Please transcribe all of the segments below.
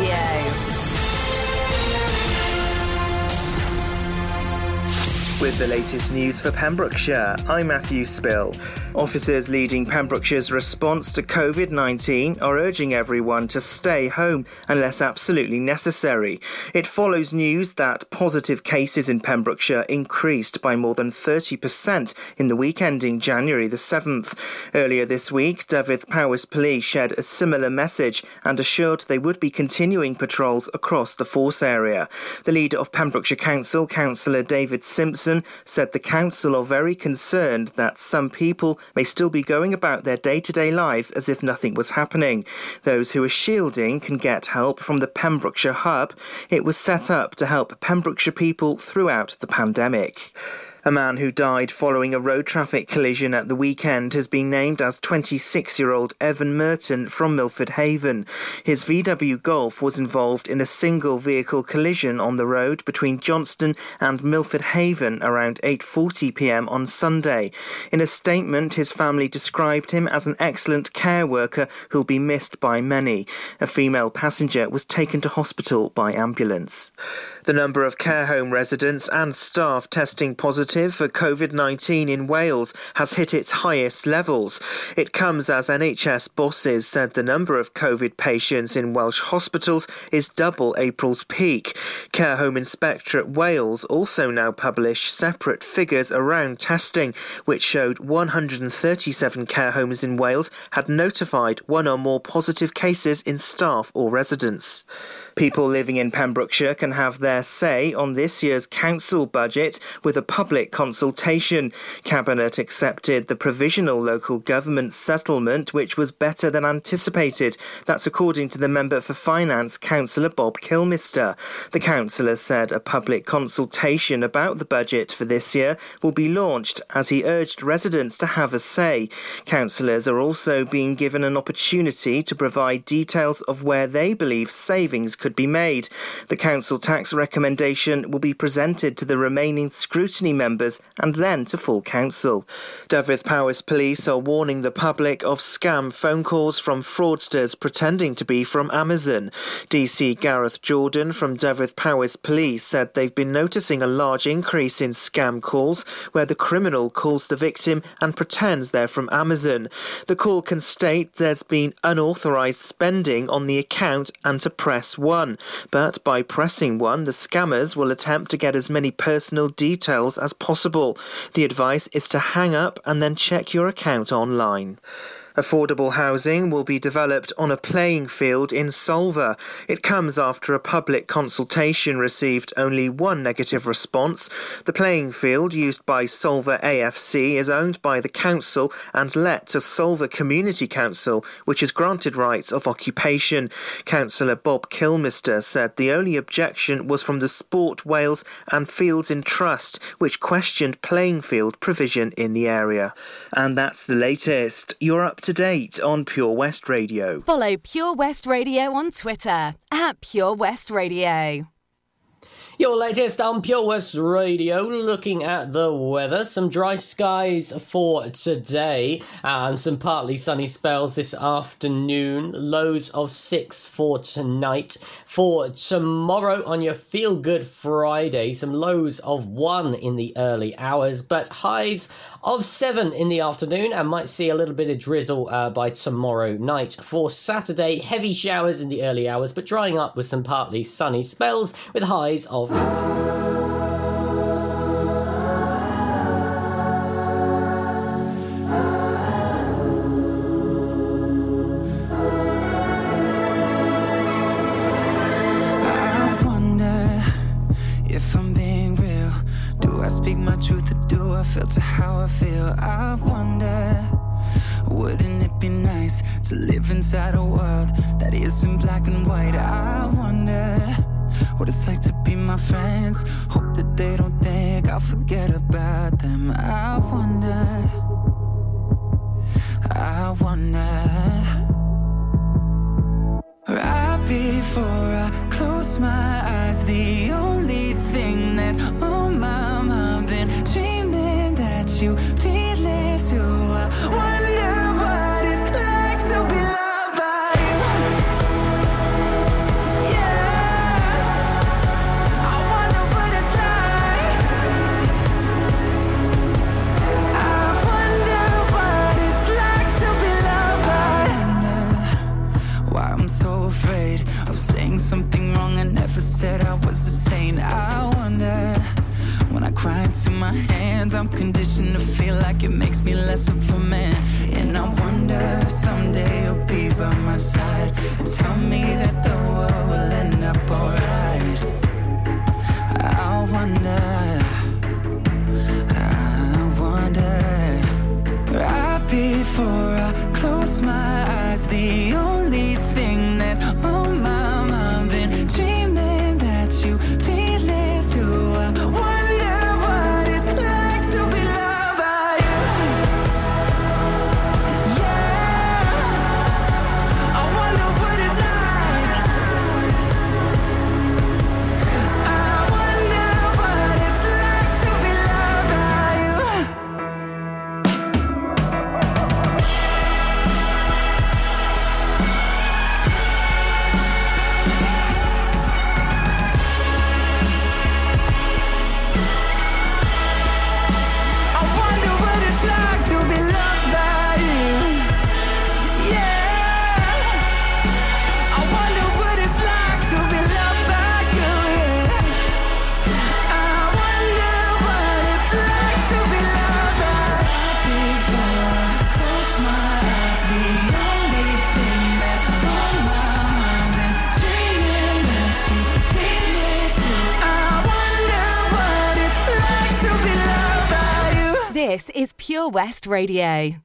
Radio. With the latest news for Pembrokeshire, I'm Matthew Spill. Officers leading Pembrokeshire's response to COVID 19 are urging everyone to stay home unless absolutely necessary. It follows news that positive cases in Pembrokeshire increased by more than 30% in the week ending January the 7th. Earlier this week, Dyfed-Powys Police shared a similar message and assured they would be continuing patrols across the force area. The leader of Pembrokeshire Council, Councillor David Simpson, said the council are very concerned that some people may still be going about their day to day lives as if nothing was happening. Those who are shielding can get help from the Pembrokeshire Hub. It was set up to help Pembrokeshire people throughout the pandemic. A man who died following a road traffic collision at the weekend has been named as 26 year old Evan Merton from Milford Haven. His VW Golf was involved in a single vehicle collision on the road between Johnston and Milford Haven around 8:40 p.m. on Sunday. In a statement, his family described him as an excellent care worker who'll be missed by many. A female passenger was taken to hospital by ambulance. The number of care home residents and staff testing positive for COVID 19 in Wales has hit its highest levels. It comes as NHS bosses said the number of COVID patients in Welsh hospitals is double April's peak. Care Home Inspectorate Wales also now publish separate figures around testing, which showed 137 care homes in Wales had notified one or more positive cases in staff or residents. People living in Pembrokeshire can have their say on this year's council budget with a public consultation. Cabinet accepted the provisional local government settlement, which was better than anticipated. That's according to the member for finance, Councillor Bob Kilmister. The councillor said a public consultation about the budget for this year will be launched as he urged residents to have a say. Councillors are also being given an opportunity to provide details of where they believe savings could be made. The council tax recommendation will be presented to the remaining scrutiny members and then to full council. Dyfed-Powys Police are warning the public of scam phone calls from fraudsters pretending to be from Amazon. DC Gareth Jordan from Dyfed-Powys Police said they've been noticing a large increase in scam calls where the criminal calls the victim and pretends they're from Amazon. The call can state there's been unauthorized spending on the account and to press 1. But by pressing 1, the scammers will attempt to get as many personal details as possible. The advice is to hang up and then check your account online. Affordable housing will be developed on a playing field in Solva. It comes after a public consultation received only one negative response. The playing field used by Solva AFC is owned by the council and let to Solva Community Council, which is granted rights of occupation. Councillor Bob Kilmister said the only objection was from the Sport Wales and Fields in Trust, which questioned playing field provision in the area. And that's the latest. You're up to date on Pure West Radio. Follow Pure West Radio on Twitter at Pure West Radio. Your latest on Pure West Radio, looking at the weather. Some dry skies for today and some partly sunny spells this afternoon. Lows of 6 for tonight. For tomorrow on your Feel Good Friday, some lows of 1 in the early hours, but highs of 7 in the afternoon and might see a little bit of drizzle uh, by tomorrow night. For Saturday, heavy showers in the early hours, but drying up with some partly sunny spells with highs of I wonder if I'm being real. Do I speak my truth or do I filter how I feel? I wonder, wouldn't it be nice to live inside a world that isn't black and white? I wonder what it's like to be my friends. Hope that they don't think I'll forget about them. I wonder, I wonder. Right before I close my eyes, the only thing that's on my mind, been dreaming that you feel it too. never said I was a saint. I wonder when I cry into my hands, I'm conditioned to feel like it makes me less of a man. And I wonder if someday you'll be by my side and tell me that the world will end up alright. I wonder. I wonder. Right before I close my eyes, the only Pure West Radio.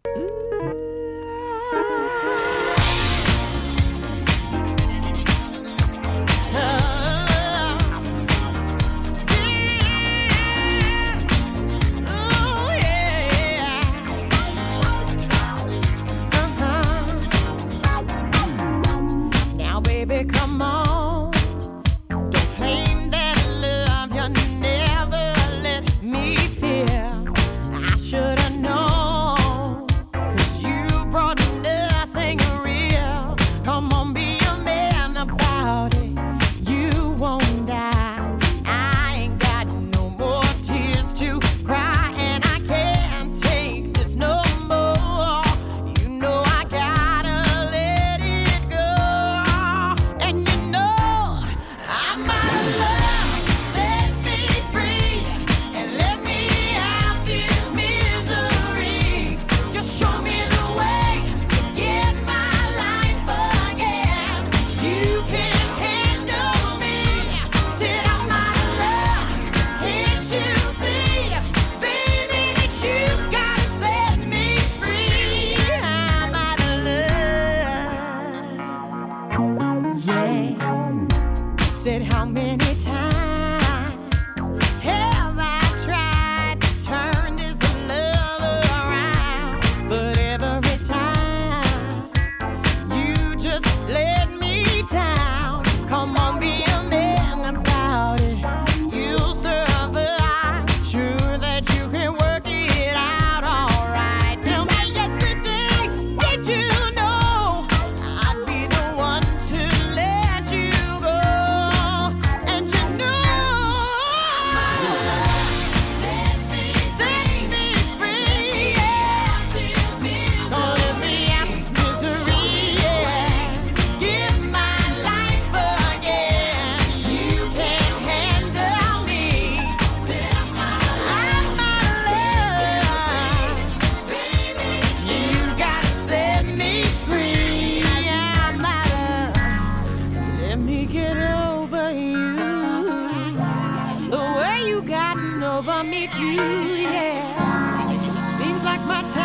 my time.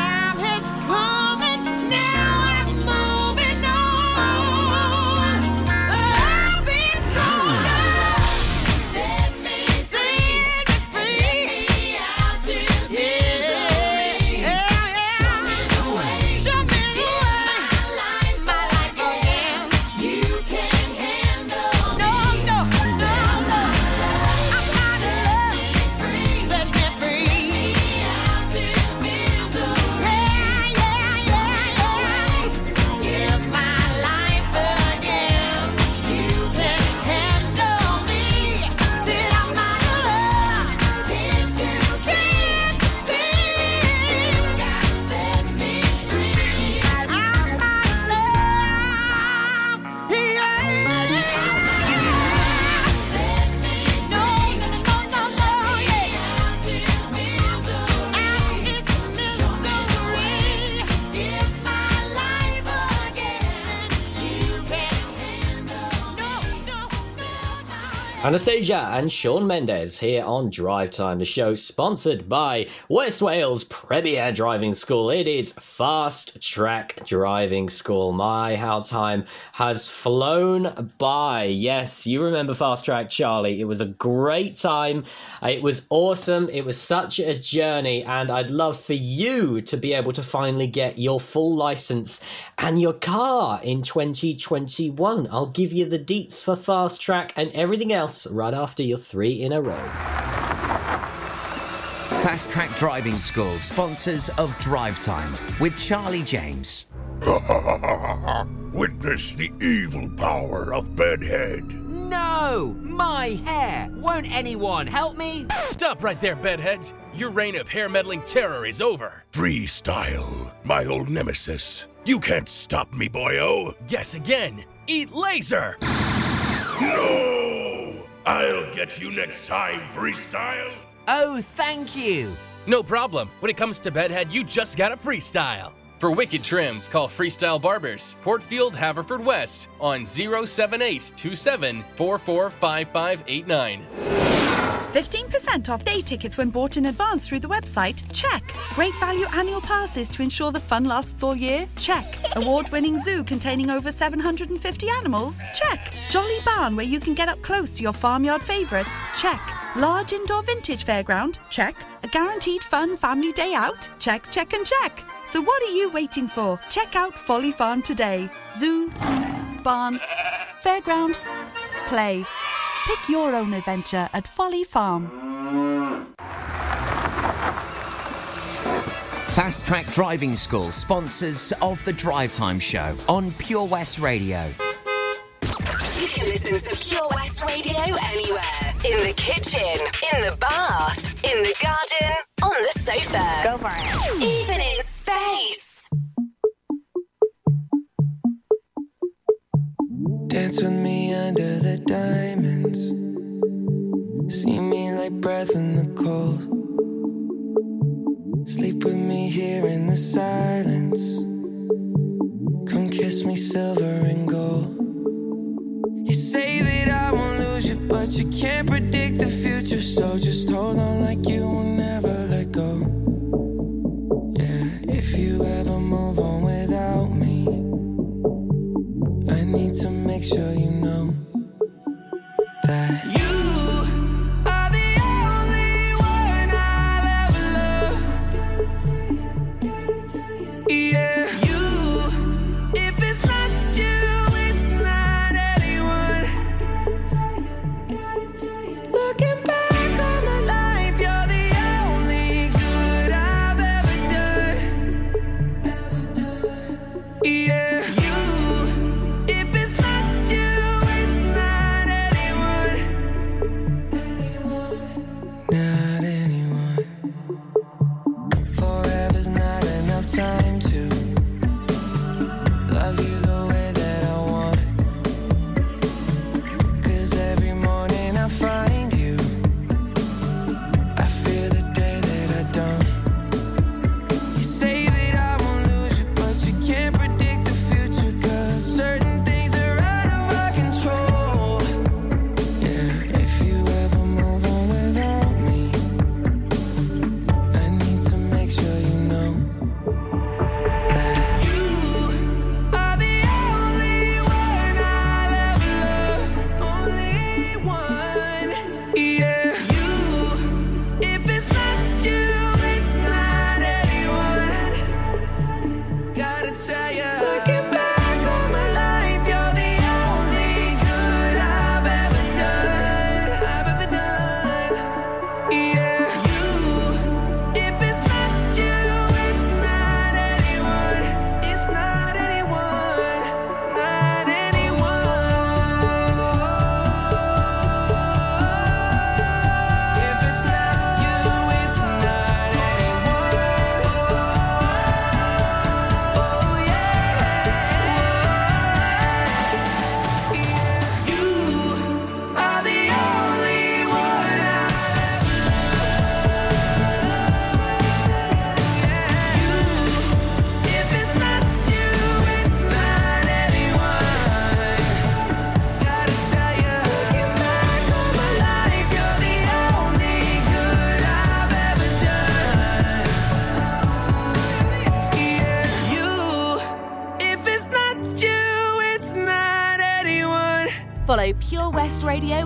Anastasia and Shawn Mendes here on Drive Time, the show sponsored by West Wales Premier Driving School. It is Fast Track Driving School. My, how time has flown by. Yes, you remember Fast Track Charlie. It was a great time. It was awesome. It was such a journey, and I'd love for you to be able to finally get your full license and your car in 2021. I'll give you the deets for Fast Track and everything else right after your three in a row. Fast Track Driving School, sponsors of Drive Time with Charlie James. Witness the evil power of Bedhead. No! My hair! Won't anyone help me? Stop right there, Bedheads! Your reign of hair meddling terror is over. Freestyle, my old nemesis. You can't stop me, boyo. Guess again. Eat laser! No! I'll get you next time, freestyle. Oh, thank you. No problem. When it comes to bedhead, you just gotta freestyle. For wicked trims, call Freestyle Barbers, Portfield, Haverfordwest on 07827 15% off day tickets when bought in advance through the website? Check. Great value annual passes to ensure the fun lasts all year? Check. Award winning zoo containing over 750 animals? Check. Jolly barn where you can get up close to your farmyard favourites? Check. Large indoor vintage fairground? Check. A guaranteed fun family day out? Check, check, and check. So what are you waiting for? Check out Folly Farm today. Zoo, barn, fairground, play. Pick your own adventure at Folly Farm. Fast Track Driving School, sponsors of the Drive Time Show on Pure West Radio. You can listen to Pure West Radio anywhere. In the kitchen, in the bath, in the garden, on the sofa. Go for it. Even in space. Dance with me under the diamonds. See me like breath in the cold. Sleep with me here in the silence. Come kiss me silver and gold. You say that I won't lose you, but you can't predict the future. So just hold on like you will never let go. If you ever move on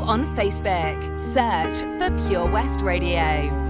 on Facebook. Search for Pure West Radio.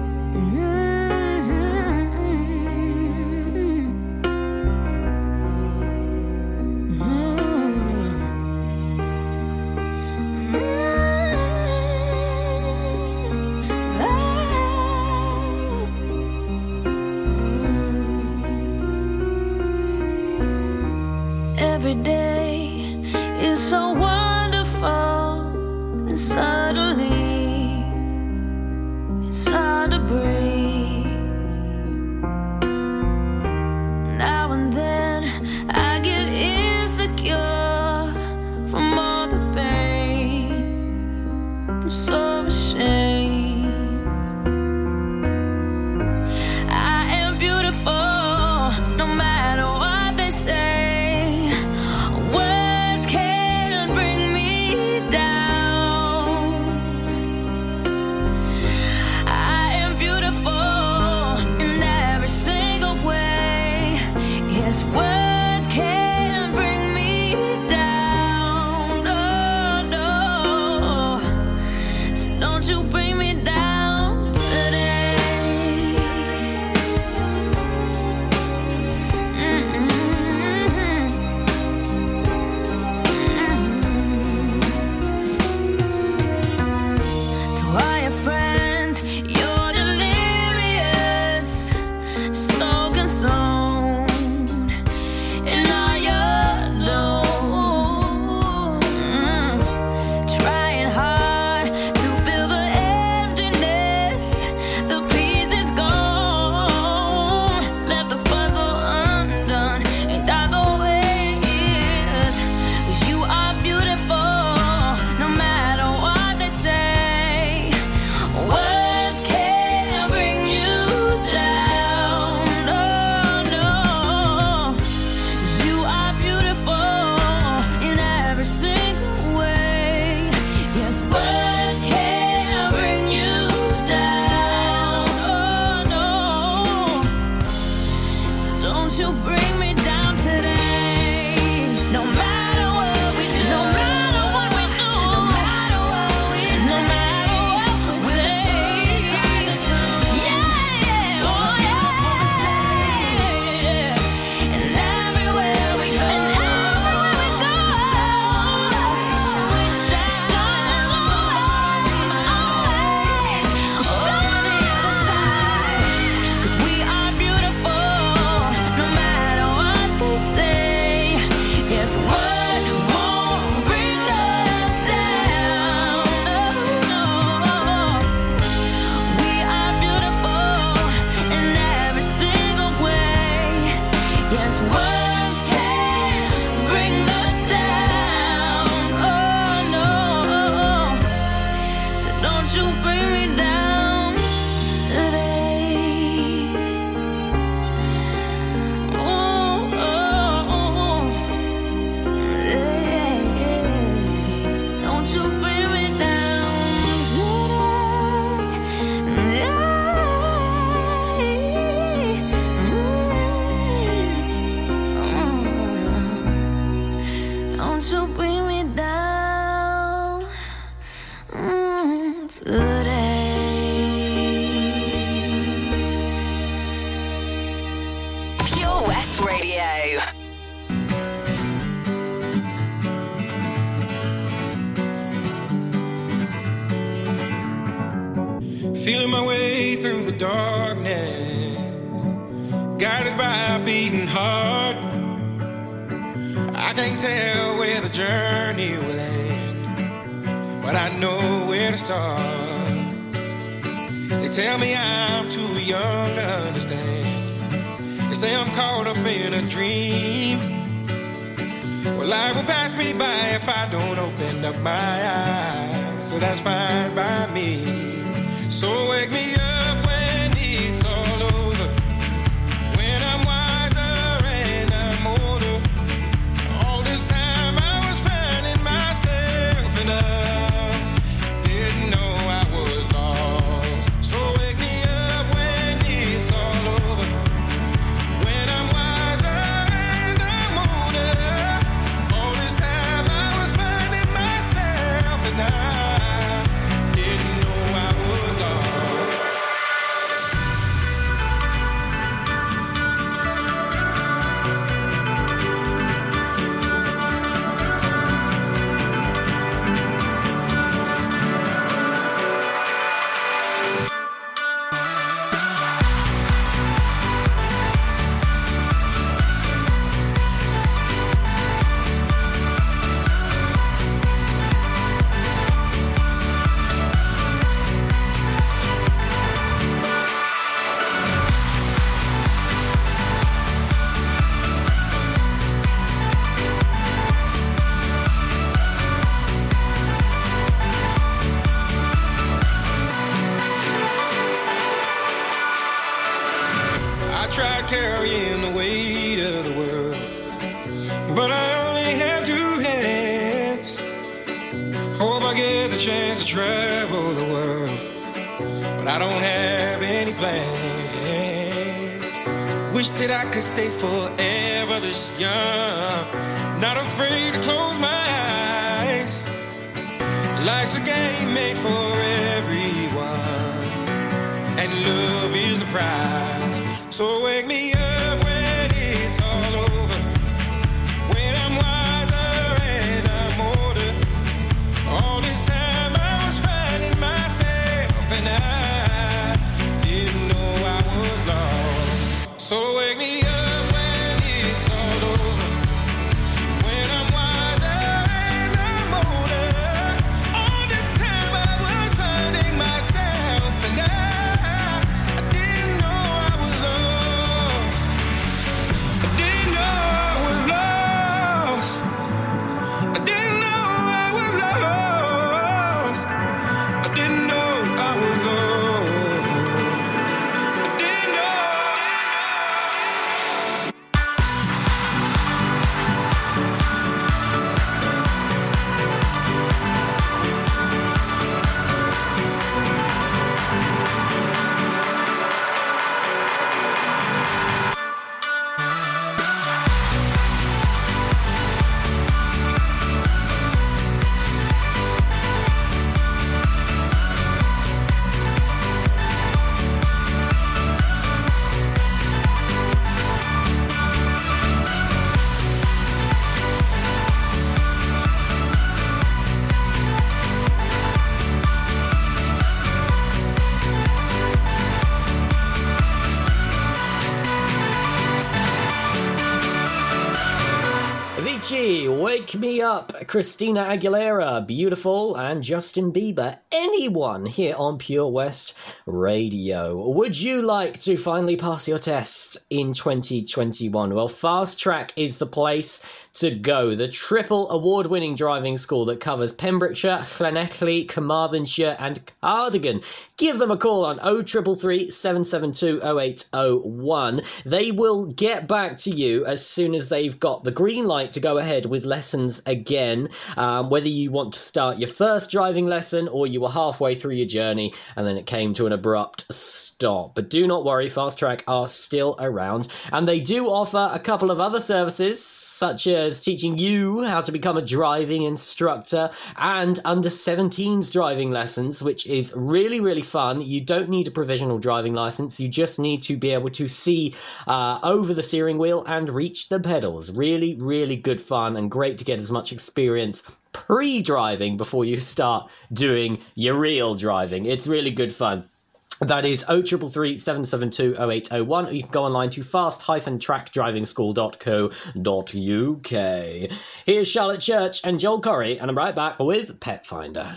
Christina Aguilera, Beautiful, and Justin Bieber. Anyone here on Pure West Radio. Would you like to finally pass your test in 2021? Well, Fast Track is the place to go. The triple award winning driving school that covers Pembrokeshire, Llanelli, Carmarthenshire, and Cardigan. Give them a call on 0333 772 0801. They will get back to you as soon as they've got the green light to go ahead with lessons again. Um, whether you want to start your first driving lesson or you were halfway through your journey and then it came to an abrupt stop. But do not worry, Fast Track are still around and they do offer a couple of other services such as teaching you how to become a driving instructor and under 17s driving lessons, which is really, really fun. You don't need a provisional driving license, you just need to be able to see uh, over the steering wheel and reach the pedals. Really, really good fun and great to get as much experience pre driving before you start doing your real driving. It's really good fun. That is 0333 772 0801. You can go online to fast-trackdrivingschool.co.uk. Here's Charlotte Church and Joel Corry, and I'm right back with Pet Finder.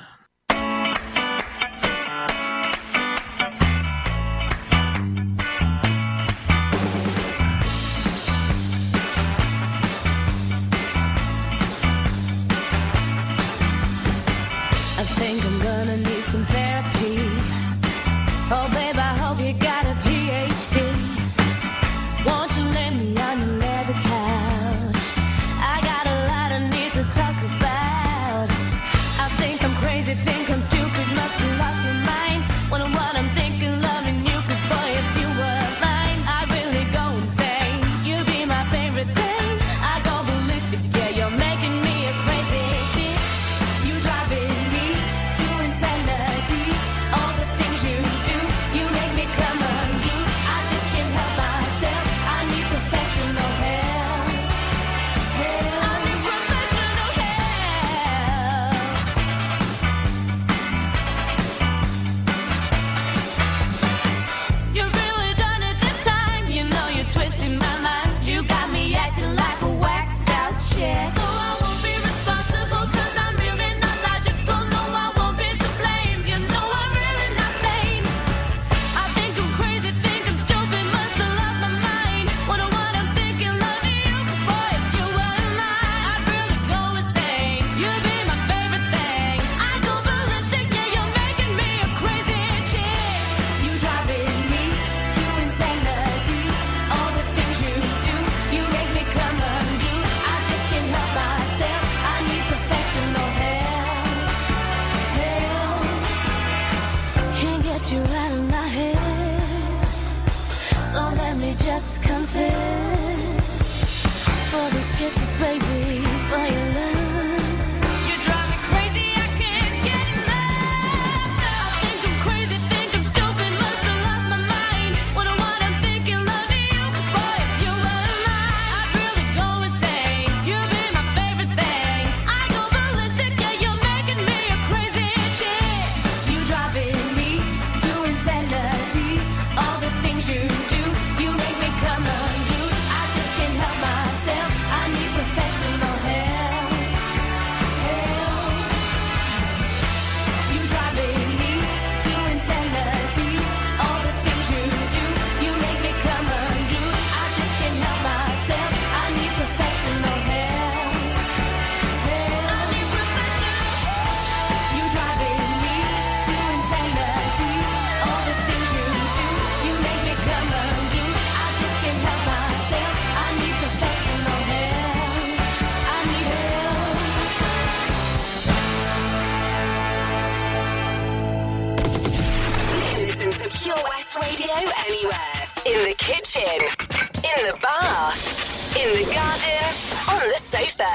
Bath, in the garden, on the sofa,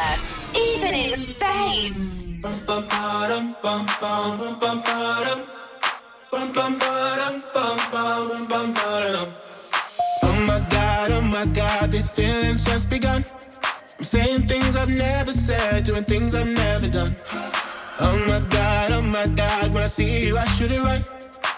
even in space. Oh my god, oh my god, these feelings just begun. I'm saying things I've never said, doing things I've never done. Oh my god, oh my god, when I see you, I shoot it right.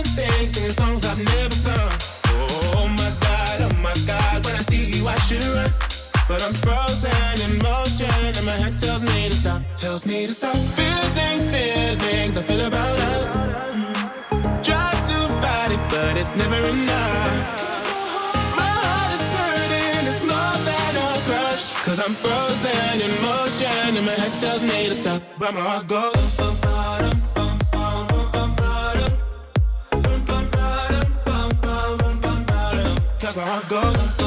Shouldn't think, singing songs I've never sung. Oh my god, oh my god, when I see you I should run. But I'm frozen in motion, and my head tells me to stop, tells me to stop. Feeling feelings I feel about us. Try to fight it, but it's never enough. My heart is hurting, it's more than a crush. Cause I'm frozen in motion, and my head tells me to stop, but my heart goes. Cause my heart goes.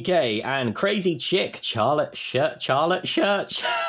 And and Crazy Chick Charlotte Shirt Charlotte Church.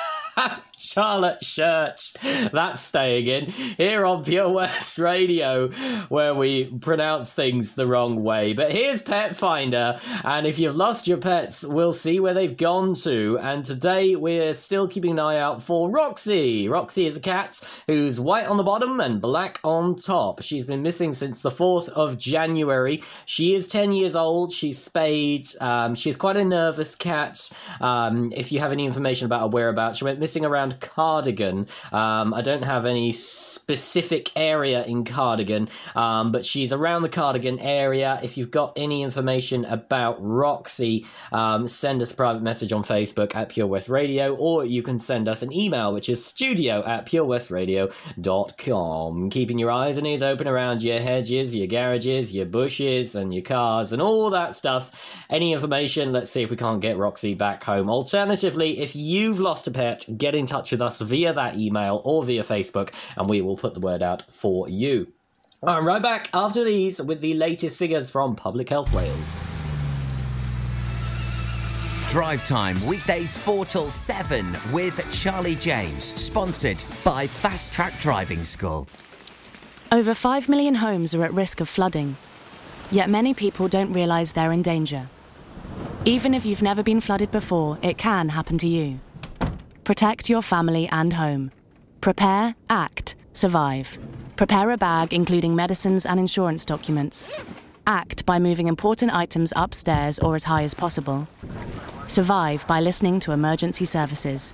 Charlotte Church. That's staying in here on Pure West Radio, where we pronounce things the wrong way. But here's Pet Finder, and if you've lost your pets, we'll see where they've gone to. And today we're still keeping an eye out for Roxy. Roxy is a cat who's white on the bottom and black on top. She's been missing since the 4th of January. She is 10 years old. She's spayed. Um, she's quite a nervous cat. Um, if you have any information about her whereabouts, she went missing around around Cardigan. Um, I don't have any specific area in Cardigan, um, but she's around the Cardigan area. If you've got any information about Roxy, um, send us a private message on Facebook at Pure West Radio, or you can send us an email, which is studio at purewestradio.com. Keeping your eyes and ears open around your hedges, your garages, your bushes, and your cars, and all that stuff. Any information, let's see if we can't get Roxy back home. Alternatively, if you've lost a pet, get in touch with us via that email or via Facebook, and we will put the word out for you. I'm right back after these with the latest figures from Public Health Wales. Drive Time, weekdays 4 till 7 with Charlie James, sponsored by Fast Track Driving School. Over 5 million homes are at risk of flooding, yet many people don't realise they're in danger. Even if you've never been flooded before, it can happen to you. Protect your family and home. Prepare, act, survive. Prepare a bag including medicines and insurance documents. Act by moving important items upstairs or as high as possible. Survive by listening to emergency services.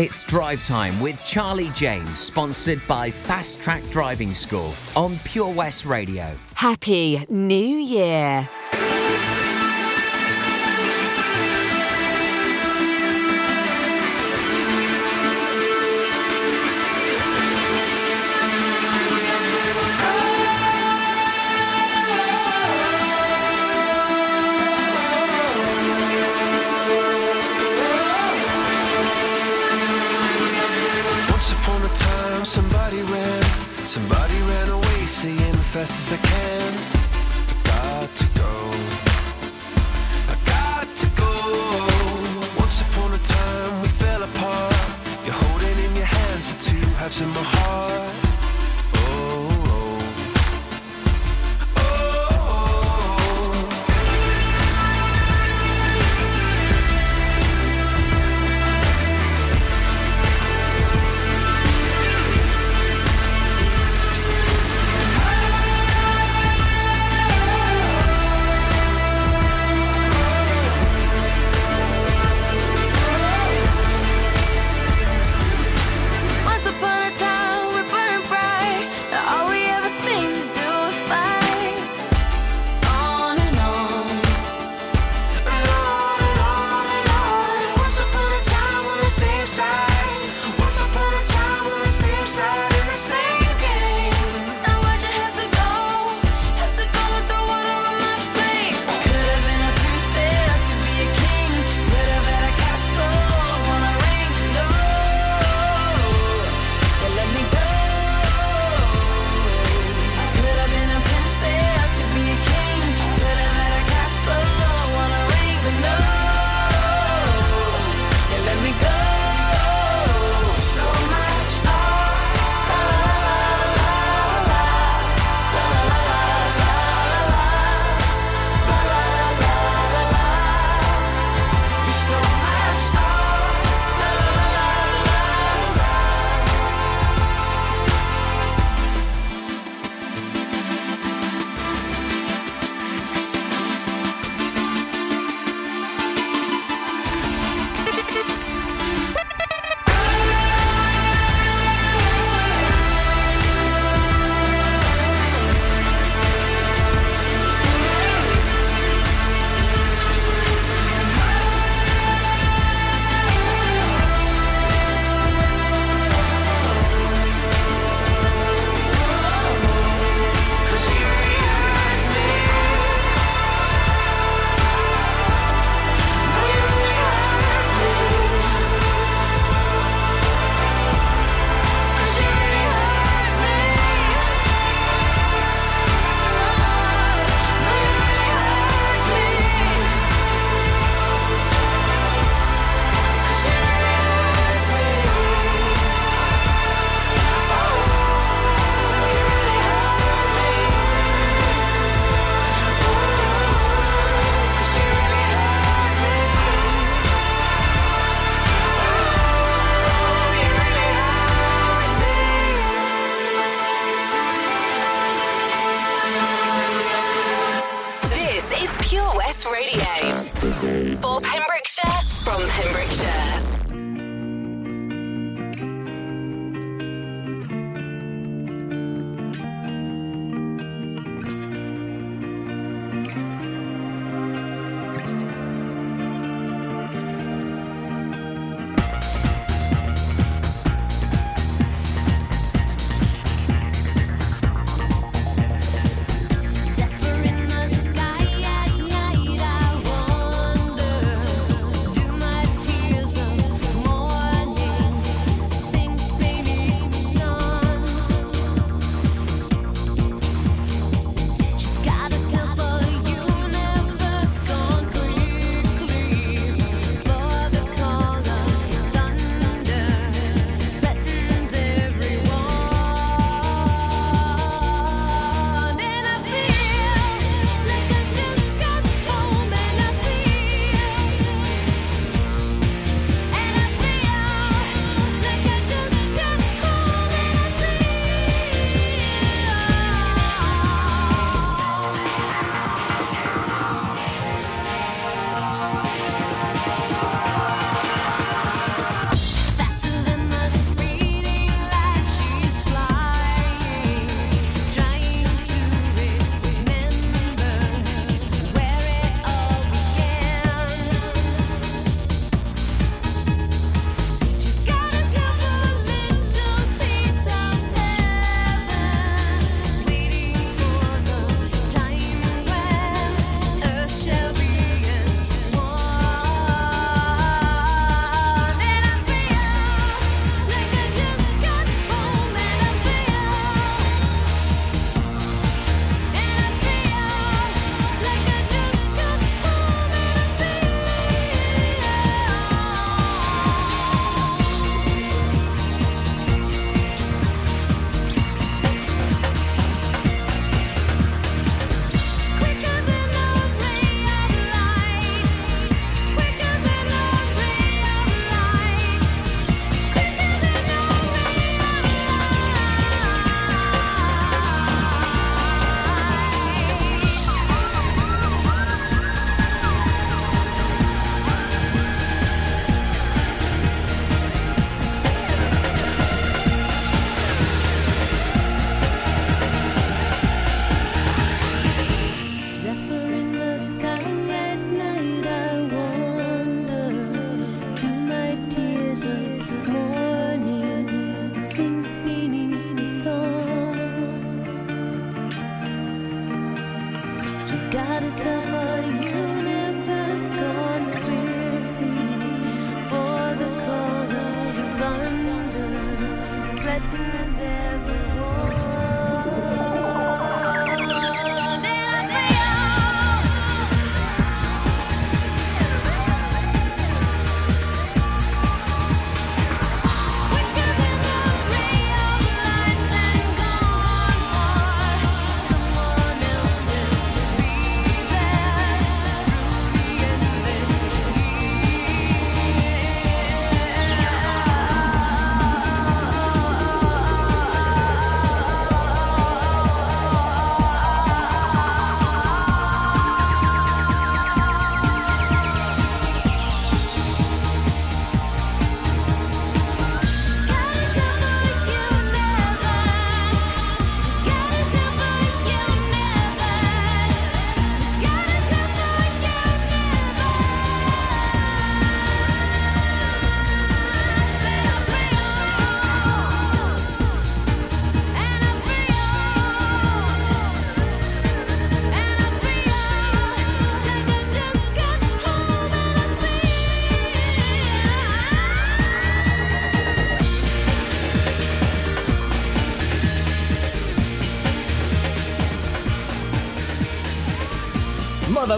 It's Drive Time with Charlie James, sponsored by Fast Track Driving School on Pure West Radio. Happy New Year.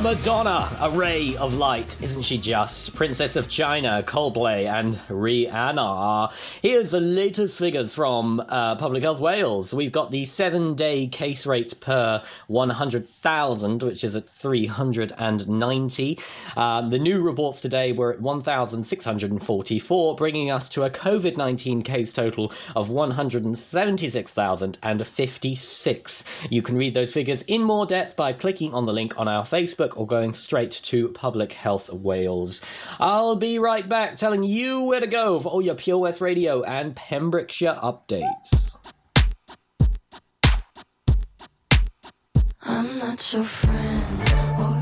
Madonna, a ray of light, isn't she just? Princess of China, Coldplay, and Rihanna. Here's the latest figures from uh, Public Health Wales. We've got the seven day case rate per 100,000, which is at 390. Um, the new reports today were at 1,644, bringing us to a COVID 19 case total of 176,056. You can read those figures in more depth by clicking on the link on our Facebook or going straight to Public Health Wales. I'll be right back telling you where to go for all your Pure West Radio and Pembrokeshire updates. I'm not your friend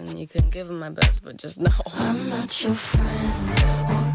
less, and you couldn't give them my best, but just know. I'm not your friend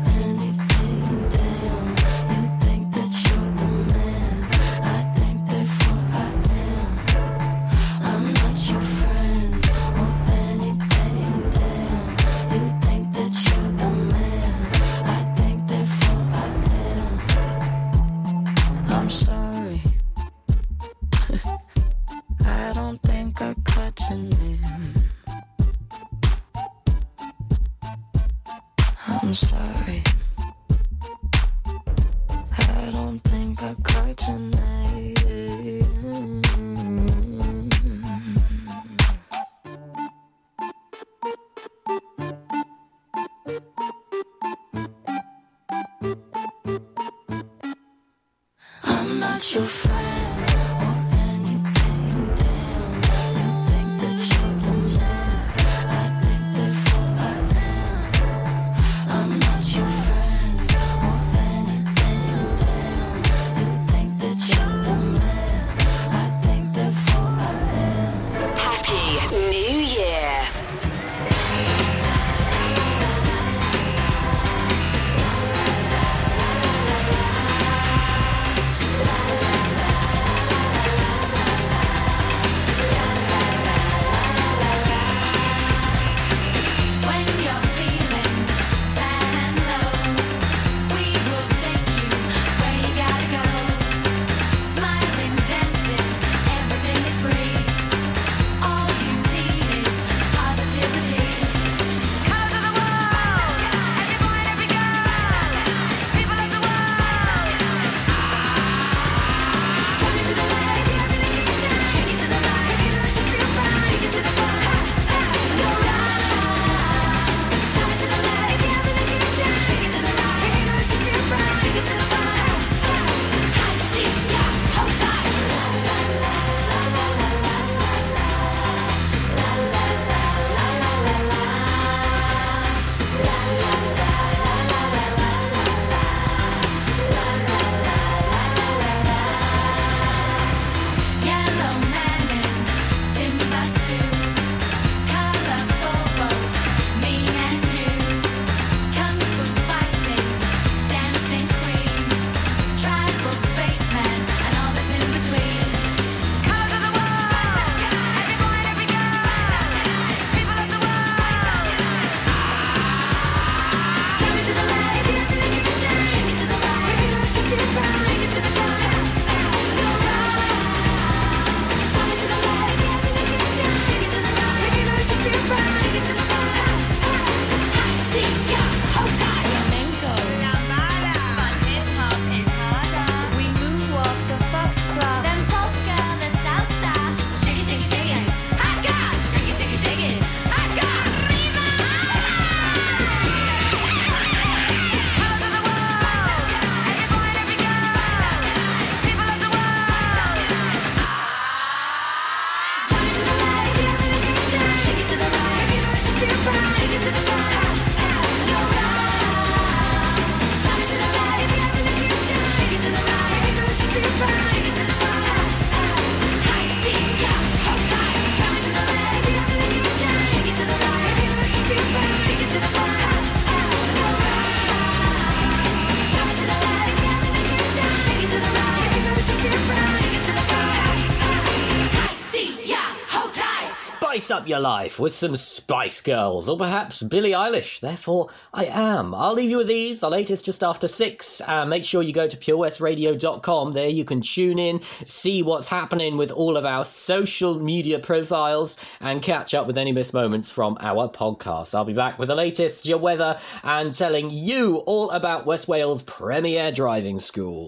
up your life with some Spice Girls, or perhaps Billie Eilish. Therefore, I am. I'll leave you with these, the latest just after six. Uh, make sure you go to purewestradio.com. There you can tune in, see what's happening with all of our social media profiles, and catch up with any missed moments from our podcast. I'll be back with the latest, your weather, and telling you all about West Wales Premier Driving School.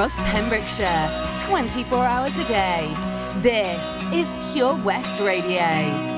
across Pembrokeshire, 24 hours a day. This is Pure West Radio.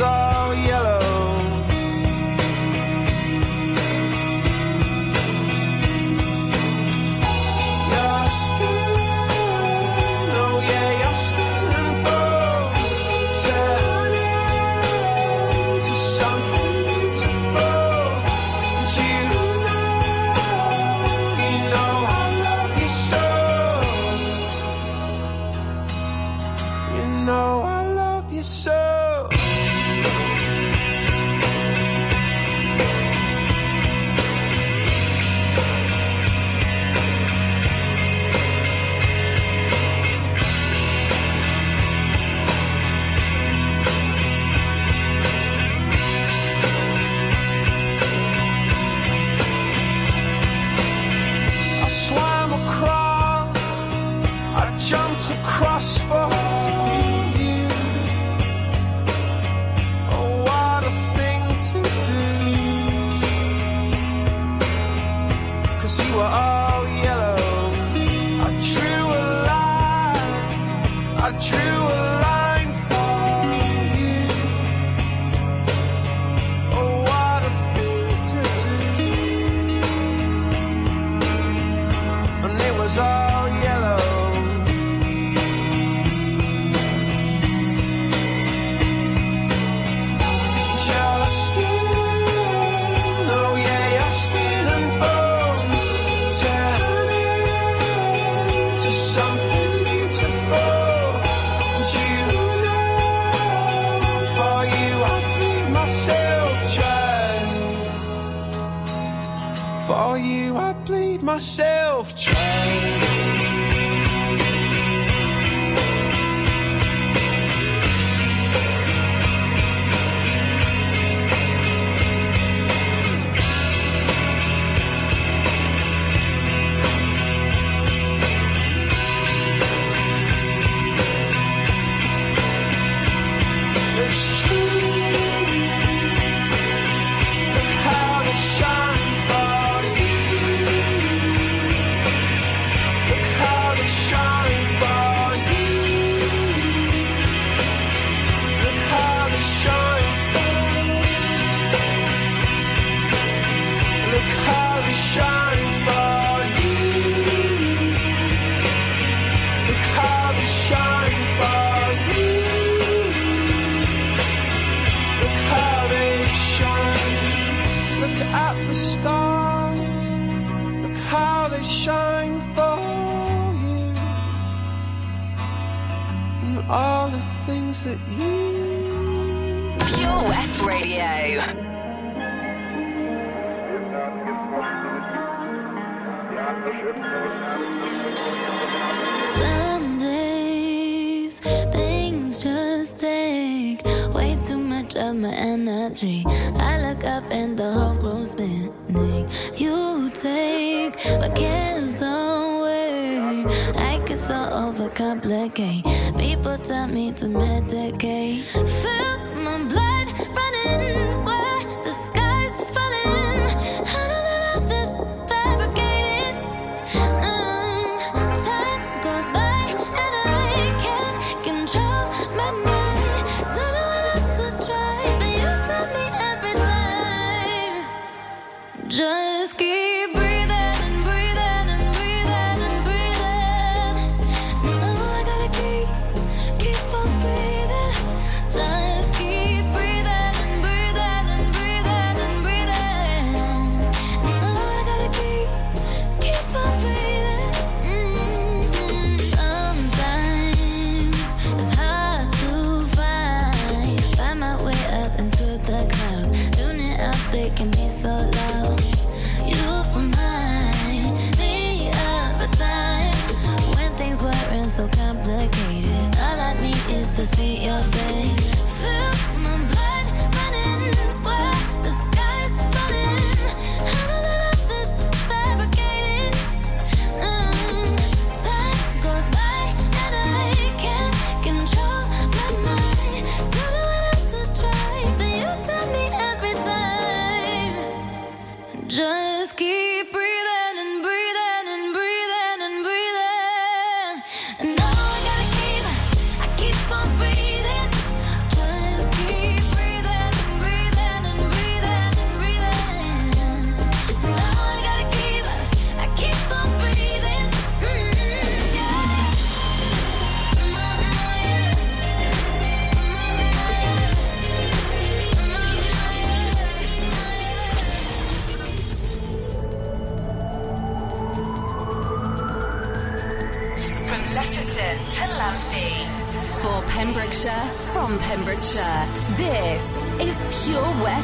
are all For you, I bleed myself dry.